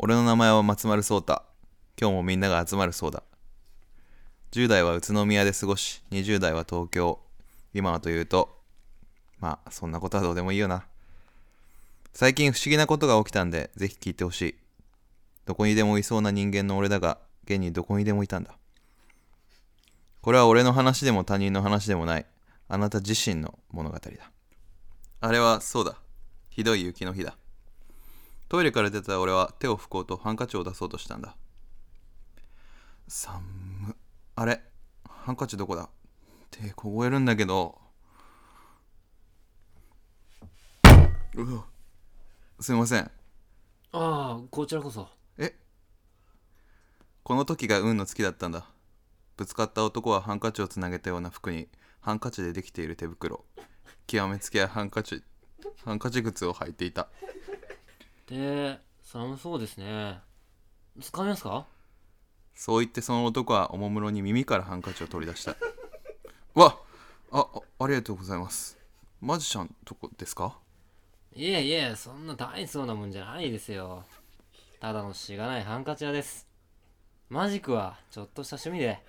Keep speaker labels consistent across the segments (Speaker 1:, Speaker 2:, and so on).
Speaker 1: 俺の名前は松丸聡太。今日もみんなが集まるそうだ。10代は宇都宮で過ごし、20代は東京。今はというと、まあ、そんなことはどうでもいいよな。最近不思議なことが起きたんで、ぜひ聞いてほしい。どこにでもいそうな人間の俺だが、現にどこにでもいたんだ。これは俺の話でも他人の話でもない、あなた自身の物語だ。あれはそうだ。ひどい雪の日だ。トイレから出た俺は手を拭こうとハンカチを出そうとしたんだ。寒あれ？ハンカチどこだ？手凍えるんだけど。うわすいません。
Speaker 2: ああこちらこそ
Speaker 1: え？この時が運の月だったんだ。ぶつかった男はハンカチをつなげたような服にハンカチでできている手袋極めつけはハンカチハンカチ靴を履いていた
Speaker 2: で寒そうですね。掴みますか？
Speaker 1: そう言ってその男はおもむろに耳からハンカチを取り出した。わああありがとうございます。マジシャンとこですか？
Speaker 2: いえいえそんな大層なもんじゃないですよ。ただのしがないハンカチ屋です。マジックはちょっとした趣味で。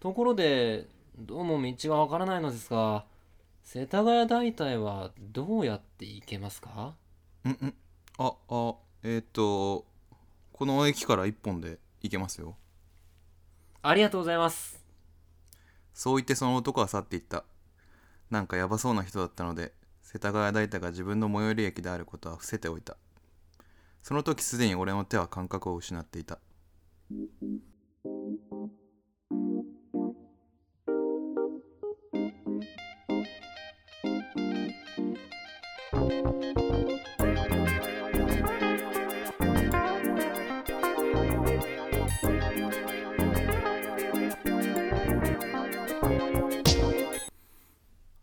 Speaker 2: ところでどうも道がわからないのですが世田谷大体はどうやって行けますか？
Speaker 1: んん。ああえっ、とこの駅から一本で行けますよ。
Speaker 2: ありがとうございます。
Speaker 1: そう言ってその男は去っていった。なんかヤバそうな人だったので世田谷大太が自分の最寄り駅であることは伏せておいた。その時すでに俺の手は感覚を失っていた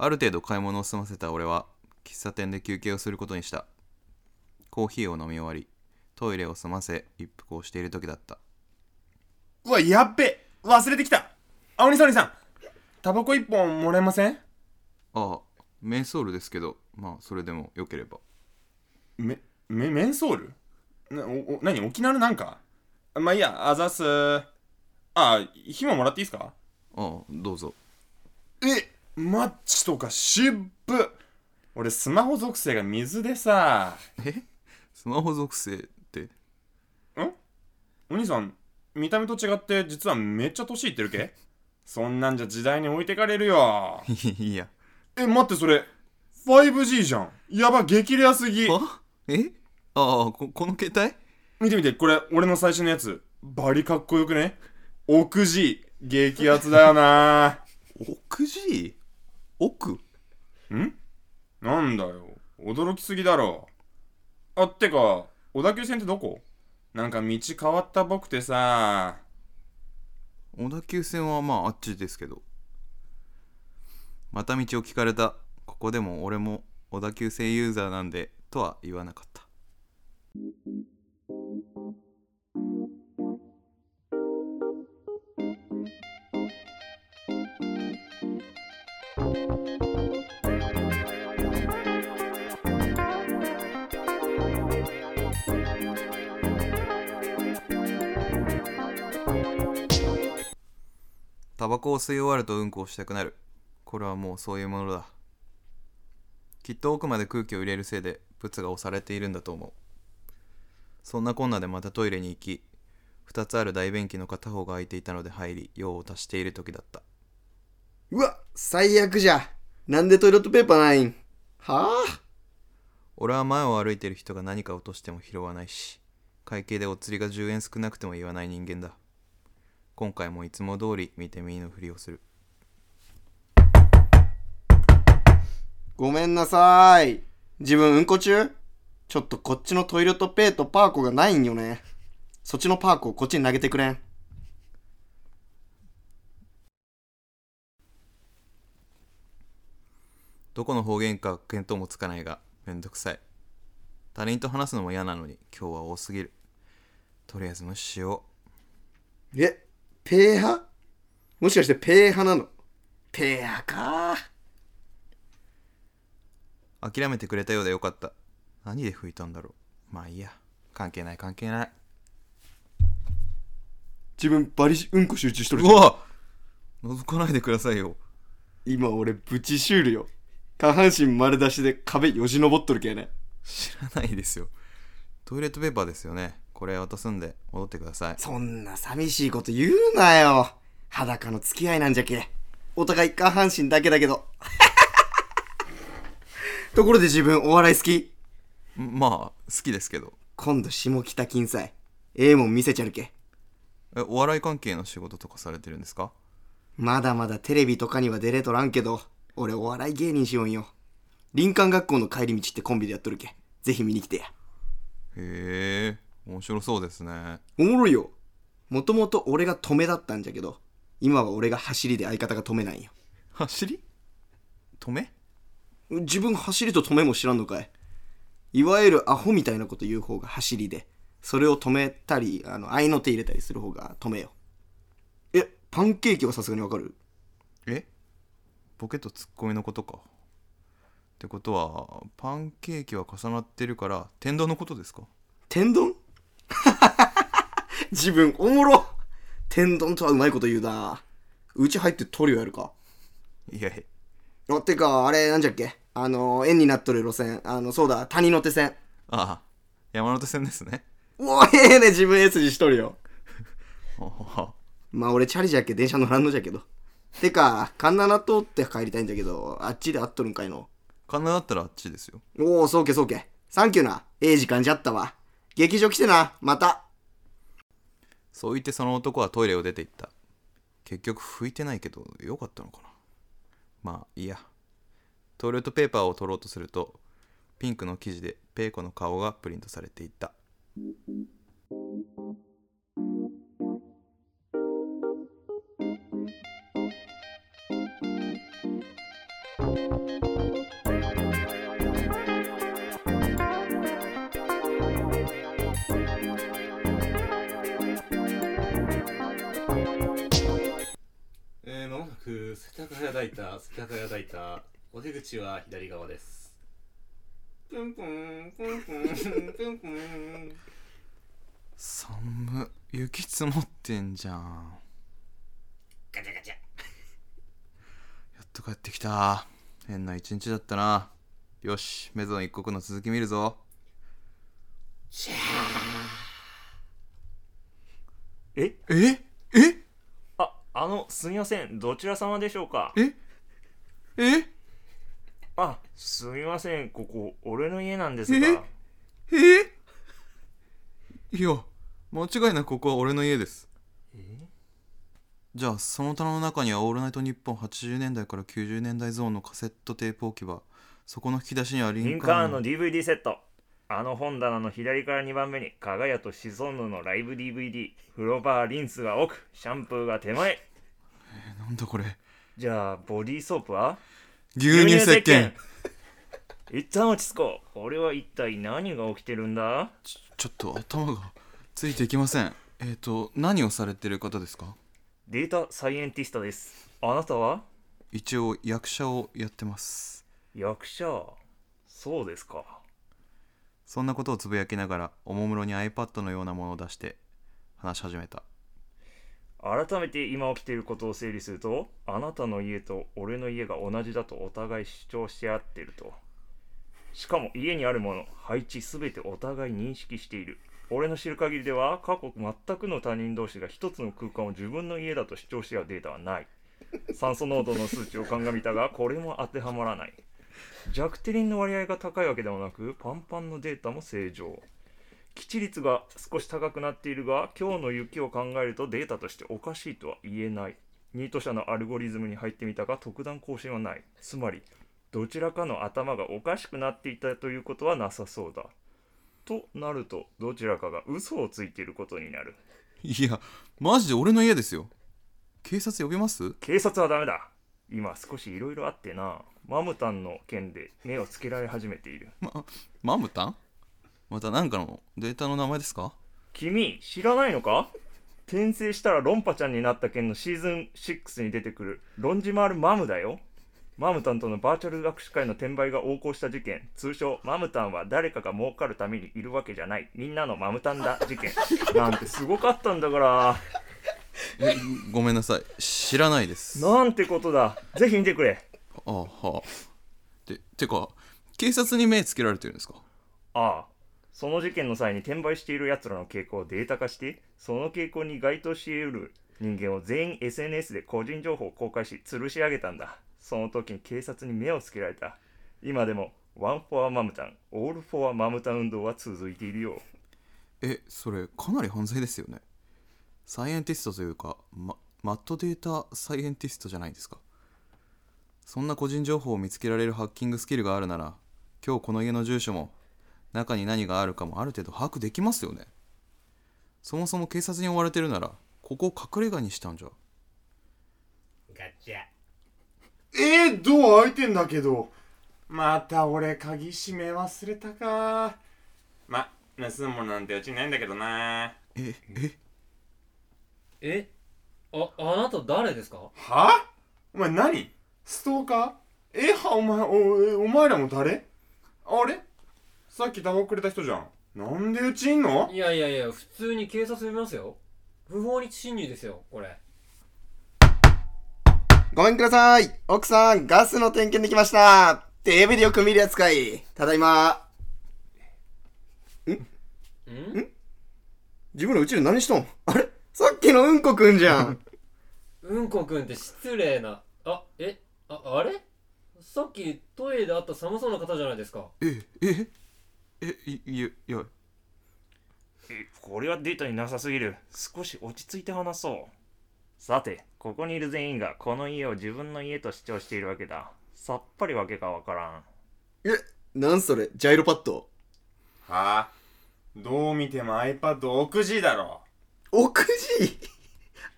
Speaker 1: ある程度買い物を済ませた俺は喫茶店で休憩をすることにした。コーヒーを飲み終わりトイレを済ませ一服をしている時だった。
Speaker 3: うわやっべ。忘れてきた。あおにさんタバコ一本もらえません？
Speaker 1: ああメンソールですけどまあそれでもよければ。
Speaker 3: めめメンソール？なおお何？沖縄のなんか？まあいいやあざっす。あ火ももらっていいですか？
Speaker 1: ああどうぞ。
Speaker 3: えマッチとかしっぶ俺スマホ属性が水でさ。
Speaker 1: え？スマホ属性って？
Speaker 3: ん？お兄さん見た目と違って実はめっちゃ年いってるけ？そんなんじゃ時代に置いてかれるよ。
Speaker 1: いいや。
Speaker 3: え待ってそれ 5G じゃん。やば激レアすぎ。
Speaker 1: あえ？ああここの携帯？
Speaker 3: 見て見てこれ俺の最新のやつ。バリかっこよくね？奥 G 激アツだよな。
Speaker 1: 奥 G? 奥？
Speaker 3: ん？なんだよ。驚きすぎだろ。あってか小田急線ってどこ？なんか道変わった僕ってさ。
Speaker 1: 小田急線はまああっちですけど。また道を聞かれた。ここでも俺も小田急線ユーザーなんでとは言わなかったタバコを吸い終わるとうんこをしたくなる。これはもうそういうものだ。きっと奥まで空気を入れるせいでブツが押されているんだと思う。そんなこんなでまたトイレに行き2つある大便器の片方が空いていたので入り用を足している時だった。
Speaker 4: うわ、最悪じゃ。なんでトイレットペーパーないん？はあ？
Speaker 1: 俺は前を歩いてる人が何か落としても拾わないし会計でお釣りが10円少なくても言わない人間だ今回もいつも通り見て見ぬふりをする
Speaker 4: ごめんなさい。自分うんこ中？ちょっとこっちのトイレットペーとパーコがないんよね。そっちのパーコをこっちに投げてくれん。
Speaker 1: どこの方言か見当もつかないがめんどくさい他人と話すのも嫌なのに今日は多すぎるとりあえず無視しよ
Speaker 4: え、ペーハもしかしてペーハなの？ペーハか。
Speaker 1: う諦めてくれたようでよかった。何で吹いたんだろう？まあいいや。関係ない関係ない。
Speaker 4: 自分バリうんこ集中しとるじゃん
Speaker 1: うわ！覗かないでくださいよ。
Speaker 4: 今俺ブチシュールよ。下半身丸出しで壁よじ登っとるけね。
Speaker 1: 知らないですよ。トイレットペーパーですよねこれ渡すんで戻ってください。
Speaker 4: そんな寂しいこと言うなよ。裸の付き合いなんじゃけ。お互い下半身だけだけど。ところで自分お笑い好き？
Speaker 1: んまあ好きですけど。
Speaker 4: 今度下北金祭。ええもん見せちゃるけ。
Speaker 1: えお笑い関係の仕事とかされてるんですか？
Speaker 4: まだまだテレビとかには出れとらんけど俺お笑い芸人しようんよ。林間学校の帰り道ってコンビでやっとるけ。ぜひ見に来てや。
Speaker 1: へえ面白そうですね。
Speaker 4: おもろいよ。もともと俺が止めだったんじゃけど今は俺が走りで相方が止めないよ。
Speaker 1: 走り？止め？
Speaker 4: 自分走りと止めも知らんのかい。いわゆるアホみたいなこと言う方が走りでそれを止めたりあの合いの手入れたりする方が止めよ。えパンケーキはさすがにわかる？
Speaker 1: え？ボケとツッコミのことか。ってことはパンケーキは重なってるから天丼のことですか？
Speaker 4: 天丼？自分おもろ。天丼とはうまいこと言うな。うち入ってトリオやるか。
Speaker 1: いや。い
Speaker 4: あてかあれなんじゃっけ？あの円になっとる路線。あのそうだ谷の手線。
Speaker 1: ああ。山手線ですね。
Speaker 4: うおええね自分 S 字しとるよ。まあ俺チャリじゃっけ？電車乗らんのじゃけど。てか神奈川通って帰りたいんじゃけどあっちで会っとるんかいの。
Speaker 1: 神奈だったらあっちですよ。
Speaker 4: おおそうけそうけ。サンキューな。ええ時間じゃったわ劇場来てなまた。
Speaker 1: そう言ってその男はトイレを出て行った。結局拭いてないけどよかったのかな。まあいいや。トイレットペーパーを取ろうとするとピンクの生地でペイコの顔がプリントされていった。
Speaker 5: く世田谷大田世田谷大田お出口は左側です。プンプンプンプンプンプン。
Speaker 1: 寒雪積もってんじゃん。
Speaker 5: ガチャガチャ。
Speaker 1: やっと帰ってきた。変な一日だったな。よしメゾン一国の続き見るぞ。
Speaker 6: え
Speaker 1: ええ？
Speaker 6: あ、あの、すみません。どちら様でしょうか？
Speaker 1: え？え？
Speaker 6: あ、すみません。ここ、俺の家なんですが。
Speaker 1: え？いや間違いなくここは俺の家ですじゃあその棚の中には「オールナイトニッポン」80年代から90年代ゾーンのカセットテープ置き場そこの引き出しにはリ
Speaker 6: リ
Speaker 1: ンカーン
Speaker 6: ンカーンの DVD セット。あの本棚の左から2番目に、かがやとシソンヌのライブ DVD。風呂場はリンスが奥、シャンプーが手前。
Speaker 1: なんだこれ。
Speaker 6: じゃあ、ボディーソープは？
Speaker 1: 牛乳石鹸。
Speaker 6: 一旦落ち着こう。俺は一体何が起きてるんだ？
Speaker 1: ちちょっと頭がついていきません。えっ、ー、と何をされてる方ですか？
Speaker 6: データサイエンティストです。あなたは？
Speaker 1: 一応役者をやってます。
Speaker 6: 役者？そうですか。
Speaker 1: そんなことをつぶやきながらおもむろに iPad のようなものを出して話し始めた
Speaker 6: 改めて今起きていることを整理するとあなたの家と俺の家が同じだとお互い主張し合っていると。しかも家にあるもの配置すべてお互い認識している。俺の知る限りでは過去全くの他人同士が一つの空間を自分の家だと主張し合うデータはない。酸素濃度の数値を鑑みたがこれも当てはまらない。弱テリンの割合が高いわけではなくパンパンのデータも正常。基地率が少し高くなっているが今日の雪を考えるとデータとしておかしいとは言えない。ニート社のアルゴリズムに入ってみたが特段更新はない。つまりどちらかの頭がおかしくなっていたということはなさそうだ。となるとどちらかが嘘をついていることになる。
Speaker 1: いやマジで俺の家ですよ。警察呼びます？
Speaker 6: 警察はダメだ。今少しいろいろあってな。マムタンの件で目をつけられ始めている。
Speaker 1: まマムタン？また何かのデータの名前ですか？
Speaker 6: 君知らないのか？転生したらロンパちゃんになった件のシーズン6に出てくる。ロンジマールマムだよ。マムタンとのバーチャル握手会の転売が横行した事件。通称マムタンは誰かが儲かるためにいるわけじゃない。みんなのマムタンだ事件。なんてすごかったんだから。
Speaker 1: えごめんなさい。知らないです。
Speaker 6: なんてことだ。ぜひ見てくれ。
Speaker 1: あは。あててか警察に目つけられてるんですか？
Speaker 6: ああその事件の際に転売している奴らの傾向をデータ化してその傾向に該当し得る人間を全員 SNS で個人情報を公開し吊るし上げたんだ。その時に警察に目をつけられた。今でもワンフォアマムタンオールフォアマムタン運動は続いているよ。
Speaker 1: えそれかなり犯罪ですよね。サイエンティストというか、ま、マットデータサイエンティストじゃないですか。そんな個人情報を見つけられるハッキングスキルがあるなら今日この家の住所も中に何があるかもある程度把握できますよね。そもそも警察に追われてるならここを隠れ家にしたんじゃ。
Speaker 5: ガチャ。
Speaker 3: えー、ドア開いてんだけど。また俺鍵閉め忘れたか。ま盗むものなんてうちにないんだけどな。
Speaker 1: ええ？
Speaker 2: え？ああなた誰ですか？
Speaker 3: は？お前何？ストーカー？え？はお前おえお前らも誰？あれ？さっきタバコくれた人じゃん。なんでうちいんの？
Speaker 2: いやいやいや普通に警察呼びますよ。不法に侵入ですよこれ。
Speaker 4: ごめんください。奥さん、ガスの点検できました。テレビでよく見るやつかい。ただいま。
Speaker 2: ん？
Speaker 4: 自分らうちで何しとん？あれ？さっきのうんこくんじゃん。
Speaker 2: うんこくんって失礼な。あえ？ああれ？さっきトイレで会った寒そうな方じゃないですか。
Speaker 1: ええ？えいいや。
Speaker 6: えこれはデータになさすぎる。少し落ち着いて話そう。さてここにいる全員がこの家を自分の家と主張しているわけだ。さっぱりわけがわからん。
Speaker 4: え、なんそれ？ジャイロパッド？
Speaker 3: はあ？どう見ても iPad 置くじだろ。
Speaker 4: 奥じ？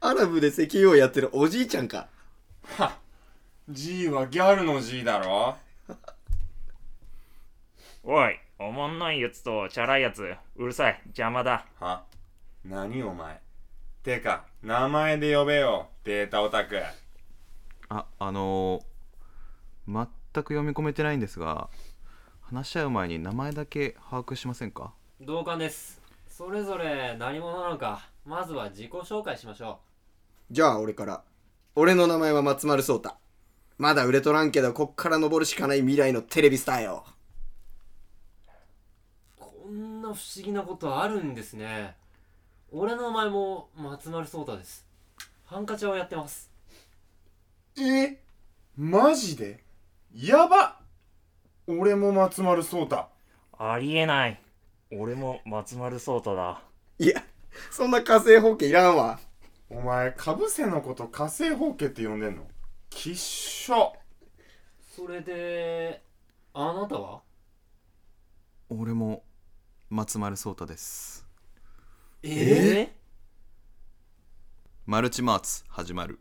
Speaker 4: アラブで石油をやってるおじいちゃんか。
Speaker 3: は G はギャルの G だろ。
Speaker 6: おいおもんないやつとチャラいやつ。うるさい。邪魔だ。
Speaker 3: は何お前。てか名前で呼べよデータオタク。
Speaker 1: ああのー、全く読み込めてないんですが話し合う前に名前だけ把握しませんか？
Speaker 2: 同感です。それぞれ何者なのかまずは自己紹介しましょ
Speaker 4: じゃあ俺から。俺の名前は松丸聡太。まだ売れとらんけど、こっから登るしかない未来のテレビスターよ。
Speaker 2: な不思議なことあるんですね。俺の名前も松丸聡太です。ハンカチをやってます。
Speaker 3: え？マジで？やば！俺も松丸聡太
Speaker 6: ありえない。俺も松丸聡太だ
Speaker 4: いや、そんな火星放棄いらんわ。
Speaker 3: お前かぶせのこと火星放棄って呼んでんの？きっしょ。
Speaker 2: それであなたは？
Speaker 1: 俺も松丸聡太です。
Speaker 2: え
Speaker 1: マルチマーツ始まる